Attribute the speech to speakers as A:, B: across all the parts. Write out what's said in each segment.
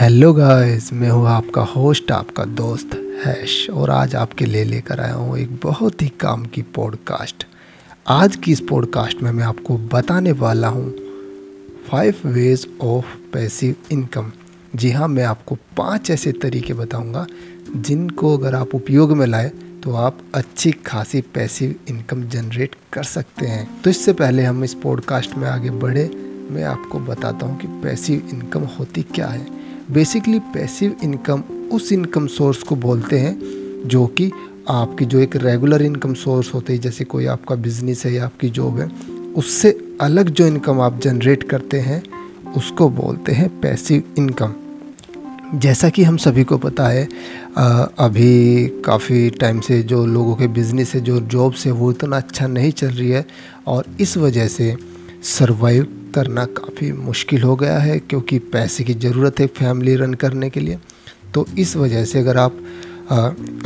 A: Hello guys मैं हूँ आपका होस्ट आपका दोस्त हैश और आज आपके लिए लेकर आया हूँ एक बहुत ही काम की पॉडकास्ट आज की इस पॉडकास्ट में मैं आपको बताने वाला हूँ five ways of passive income जी हाँ मैं आपको पाँच ऐसे तरीके बताऊँगा, जिनको अगर आप उपयोग में लाए तो आप अच्छी खासी पैसिव इनकम जनरेट कर सकते हैं। तो इससे पहले हम इस पॉडकास्ट में आगे बढ़े। मैं आपको बताता हूँ कि पैसिव इनकम होती क्या है। बेसिकली पैसिव इनकम उस इनकम सोर्स को बोलते हैं जो कि आपकी जो एक रेगुलर इनकम सोर्स होती है, जैसे कोई आपका बिज़नेस है या आपकी जॉब है, उससे अलग जो इनकम आप जनरेट करते हैं, उसको बोलते हैं पैसिव इनकम जैसा कि हम सभी को पता है अभी काफ़ी टाइम से जो लोगों के बिज़नेस है, जो जॉब्स है, वो इतना अच्छा नहीं चल रही है और इस वजह से सरवाइव करना काफ़ी मुश्किल हो गया है क्योंकि पैसे की ज़रूरत है फैमिली रन करने के लिए। तो इस वजह से अगर आप आ,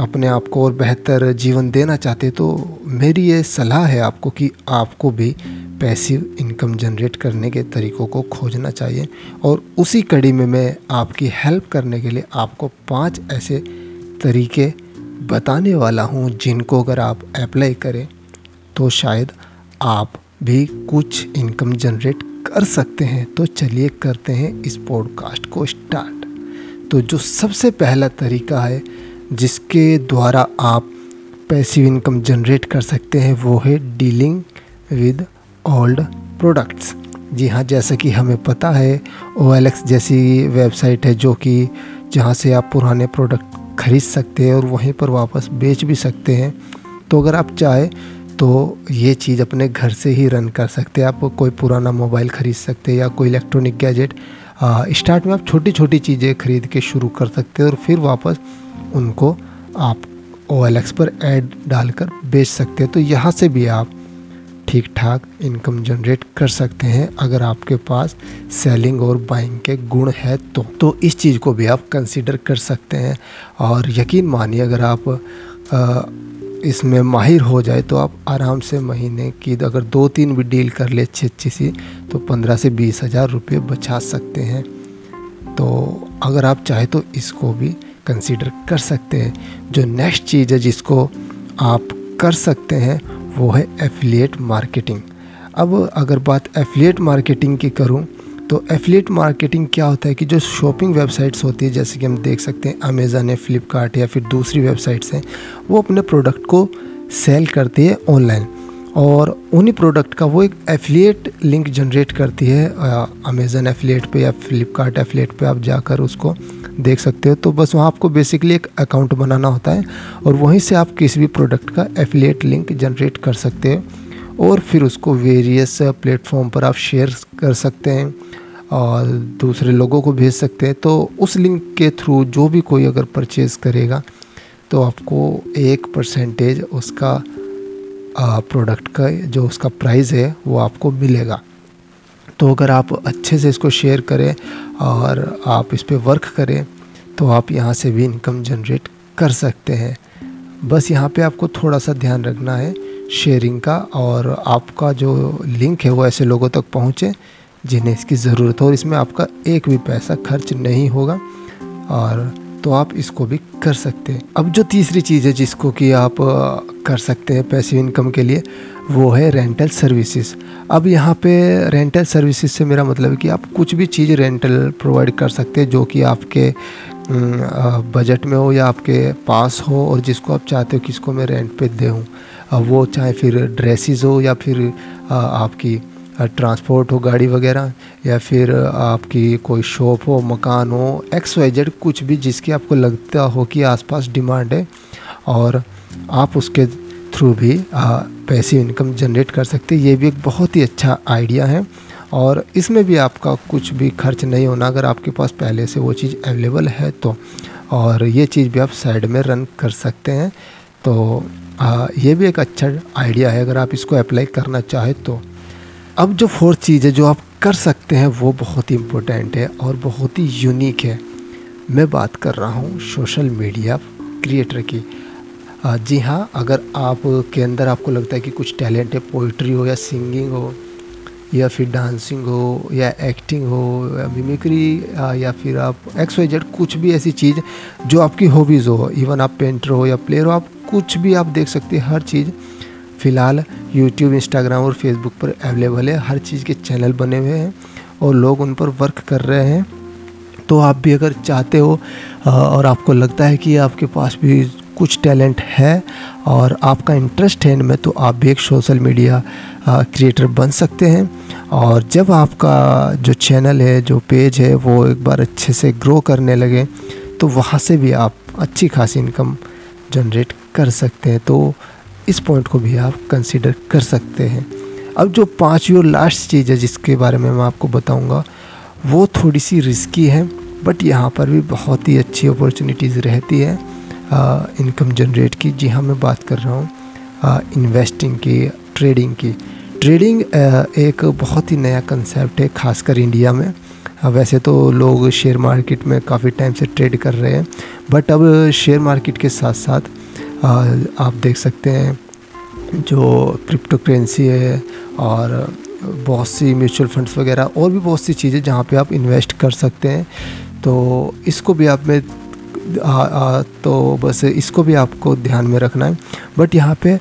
A: अपने आप को और बेहतर जीवन देना चाहते तो मेरी ये सलाह है आपको कि आपको भी पैसिव इनकम जनरेट करने के तरीक़ों को खोजना चाहिए। और उसी कड़ी में मैं आपकी हेल्प करने के लिए आपको पाँच ऐसे तरीके बताने वाला हूँ जिनको अगर आप अप्लाई करें तो शायद आप भी कुछ इनकम जनरेट कर सकते हैं तो चलिए करते हैं इस पॉडकास्ट को स्टार्ट तो जो सबसे पहला तरीका है, जिसके द्वारा आप पैसिव इनकम जनरेट कर सकते हैं, वो है डीलिंग विद ओल्ड प्रोडक्ट्स जी हाँ जैसा कि हमें पता है ओएलएक्स जैसी वेबसाइट है जो कि जहाँ से आप पुराने प्रोडक्ट खरीद सकते हैं और वहीं पर वापस बेच भी सकते हैं। तो अगर आप चाहें तो ये चीज़ अपने घर से ही रन कर सकते हैं। आप कोई पुराना मोबाइल ख़रीद सकते हैं या कोई इलेक्ट्रॉनिक गैजेट स्टार्ट में आप छोटी छोटी चीज़ें ख़रीद के शुरू कर सकते हैं और फिर वापस उनको आप OLX पर ऐड डालकर बेच सकते हैं। तो यहाँ से भी आप ठीक ठाक इनकम जनरेट कर सकते हैं अगर आपके पास सेलिंग और बाइंग के गुण है तो। तो इस चीज़ को भी आप कंसिडर कर सकते हैं और यकीन मानिए अगर आप इसमें माहिर हो जाए तो आप आराम से महीने की अगर दो तीन भी डील कर ले अच्छी अच्छी सी तो पंद्रह से बीस हज़ार रुपये बचा सकते हैं। तो अगर आप चाहे तो इसको भी कंसीडर कर सकते हैं। जो नेक्स्ट चीज़ है जिसको आप कर सकते हैं, वो है एफिलिएट मार्केटिंग अब अगर बात एफिलिएट मार्केटिंग की करूँ तो एफिलेट मार्केटिंग क्या होता है कि जो शॉपिंग वेबसाइट्स होती है, जैसे कि हम देख सकते हैं अमेज़न है फ्लिपकार्ट या फिर दूसरी वेबसाइट्स हैं, वो अपने प्रोडक्ट को सेल करती है ऑनलाइन और उन्हीं प्रोडक्ट का वो एक एफिलिएट लिंक जनरेट करती है अमेज़न एफिलिएट पे या फ्लिपकार्ट एफिलिएट पे आप जाकर उसको देख सकते हो। तो बस वहाँ आपको बेसिकली एक अकाउंट बनाना होता है और वहीं से आप किसी भी प्रोडक्ट का एफिलिएट लिंक जनरेट कर सकते हो और फिर उसको वेरियस प्लेटफॉर्म पर आप शेयर कर सकते हैं। और दूसरे लोगों को भेज सकते हैं। तो उस लिंक के थ्रू जो भी कोई अगर परचेज़ करेगा तो आपको एक परसेंटेज उसका प्रोडक्ट का, जो उसका प्राइस है, वो आपको मिलेगा। तो अगर आप अच्छे से इसको शेयर करें और आप इस पर वर्क करें तो आप यहाँ से भी इनकम जनरेट कर सकते हैं। बस यहाँ पे आपको थोड़ा सा ध्यान रखना है शेयरिंग का और आपका जो लिंक है वो ऐसे लोगों तक पहुँचे जिन्हें इसकी ज़रूरत हो और इसमें आपका एक भी पैसा खर्च नहीं होगा और तो आप इसको भी कर सकते हैं। अब जो तीसरी चीज़ है जिसको कि आप कर सकते हैं पैसिव इनकम के लिए, वो है रेंटल सर्विसेज़ अब यहाँ पे रेंटल सर्विसेज़ से मेरा मतलब है कि आप कुछ भी चीज़ रेंटल प्रोवाइड कर सकते हैं, जो कि आपके बजट में हो या आपके पास हो और जिसको आप चाहते हो कि इसको मैं रेंट पे दे हूँ। वो चाहे फिर ड्रेसेस हो या फिर आपकी ट्रांसपोर्ट हो गाड़ी वगैरह या फिर आपकी कोई शॉप हो मकान हो एक्स वाई जेड कुछ भी जिसकी आपको लगता हो कि आसपास डिमांड है और आप उसके थ्रू भी पैसे इनकम जनरेट कर सकते हैं। ये भी एक बहुत ही अच्छा आइडिया है और इसमें भी आपका कुछ भी खर्च नहीं होना। अगर आपके पास पहले से वो चीज़ अवेलेबल है तो और ये चीज़ भी आप साइड में रन कर सकते हैं। तो आ, ये भी एक अच्छा आइडिया है। अगर आप इसको अप्लाई करना चाहें तो। अब जो फोर्थ चीज़ है, जो आप कर सकते हैं, वो बहुत ही इम्पोर्टेंट है और बहुत ही यूनिक है। मैं बात कर रहा हूँ सोशल मीडिया क्रिएटर की। जी हाँ अगर आप के अंदर आपको लगता है कि कुछ टैलेंट है पोइट्री हो या सिंगिंग हो, या फिर डांसिंग हो, या एक्टिंग हो, या मिमिक्री या फिर आप एक्स वाई जेड कुछ भी ऐसी चीज़ जो आपकी हॉबीज़ हो इवन आप पेंटर हो या प्लेयर हो, आप कुछ भी आप देख सकते हैं, हर चीज़ फ़िलहाल यूट्यूब इंस्टाग्राम और फेसबुक पर अवेलेबल है। हर चीज़ के चैनल बने हुए हैं और लोग उन पर वर्क कर रहे हैं। तो आप भी अगर चाहते हो और आपको लगता है कि आपके पास भी कुछ टैलेंट है और आपका इंटरेस्ट है इनमें तो आप भी एक सोशल मीडिया क्रिएटर बन सकते हैं। और जब आपका जो चैनल है, जो पेज है, वो एक बार अच्छे से ग्रो करने लगे तो वहाँ से भी आप अच्छी खासी इनकम जनरेट कर सकते हैं। तो इस पॉइंट को भी आप कंसिडर कर सकते हैं। अब जो पाँचवीं और लास्ट चीज़ है जिसके बारे में मैं आपको बताऊँगा, वो थोड़ी सी रिस्की है बट यहाँ पर भी बहुत ही अच्छी अपॉर्चुनिटीज़ रहती है। इनकम जनरेट की। जी हाँ मैं बात कर रहा हूँ इन्वेस्टिंग की ट्रेडिंग की। ट्रेडिंग एक बहुत ही नया कंसेप्ट है, खासकर इंडिया में। वैसे तो लोग शेयर मार्केट में काफ़ी टाइम से ट्रेड कर रहे हैं बट अब शेयर मार्केट के साथ साथ आप देख सकते हैं जो क्रिप्टो करेंसी है और बहुत सी म्यूचुअल फंड्स वगैरह और भी बहुत सी चीज़ें जहाँ पे आप इन्वेस्ट कर सकते हैं। तो इसको भी आप में आ, आ, तो बस इसको भी आपको ध्यान में रखना है। बट यहाँ पे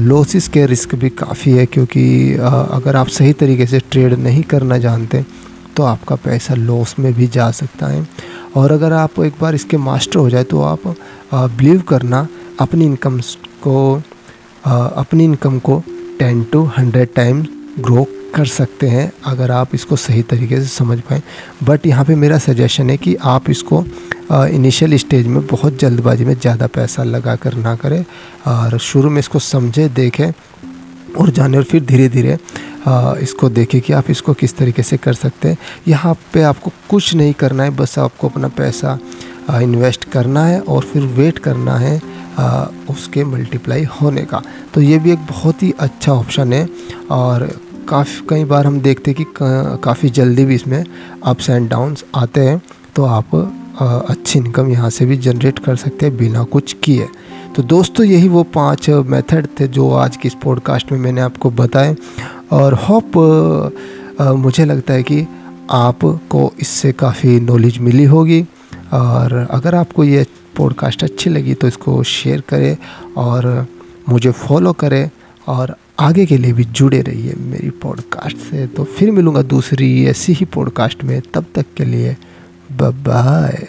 A: लॉसिस के रिस्क भी काफ़ी है क्योंकि आ, अगर आप सही तरीके से ट्रेड नहीं करना जानते तो आपका पैसा लॉस में भी जा सकता है। और अगर आप एक बार इसके मास्टर हो जाए तो आप बिलीव करना अपनी इनकम को अपनी इनकम को ten to hundred time grow कर सकते हैं, अगर आप इसको सही तरीके से समझ पाएँ। बट यहाँ पे मेरा सजेशन है कि आप इसको इनिशियल स्टेज में बहुत जल्दबाजी में ज़्यादा पैसा लगा कर ना करें, और शुरू में इसको समझे, देखें, और जाने, और फिर धीरे धीरे इसको देखें कि आप इसको किस तरीके से कर सकते हैं। यहाँ पे आपको कुछ नहीं करना है, बस आपको अपना पैसा इन्वेस्ट करना है और फिर वेट करना है आ, उसके मल्टीप्लाई होने का। तो ये भी एक बहुत ही अच्छा ऑप्शन है और काफ़ी कई बार हम देखते हैं कि काफ़ी जल्दी भी इसमें अप्स एंड डाउन्स आते हैं। तो आप आ, अच्छी इनकम यहाँ से भी जनरेट कर सकते हैं बिना कुछ किए। तो दोस्तों यही वो पाँच मेथड थे जो आज की इस पॉडकास्ट में मैंने आपको बताए। और होप मुझे लगता है कि आपको इससे काफ़ी नॉलेज मिली होगी। और अगर आपको ये पॉडकास्ट अच्छी लगी तो इसको शेयर करें और मुझे फॉलो करें और आगे के लिए भी जुड़े रहिए मेरी पॉडकास्ट से। तो फिर मिलूँगा दूसरी ऐसी ही पॉडकास्ट में। तब तक के लिए बाय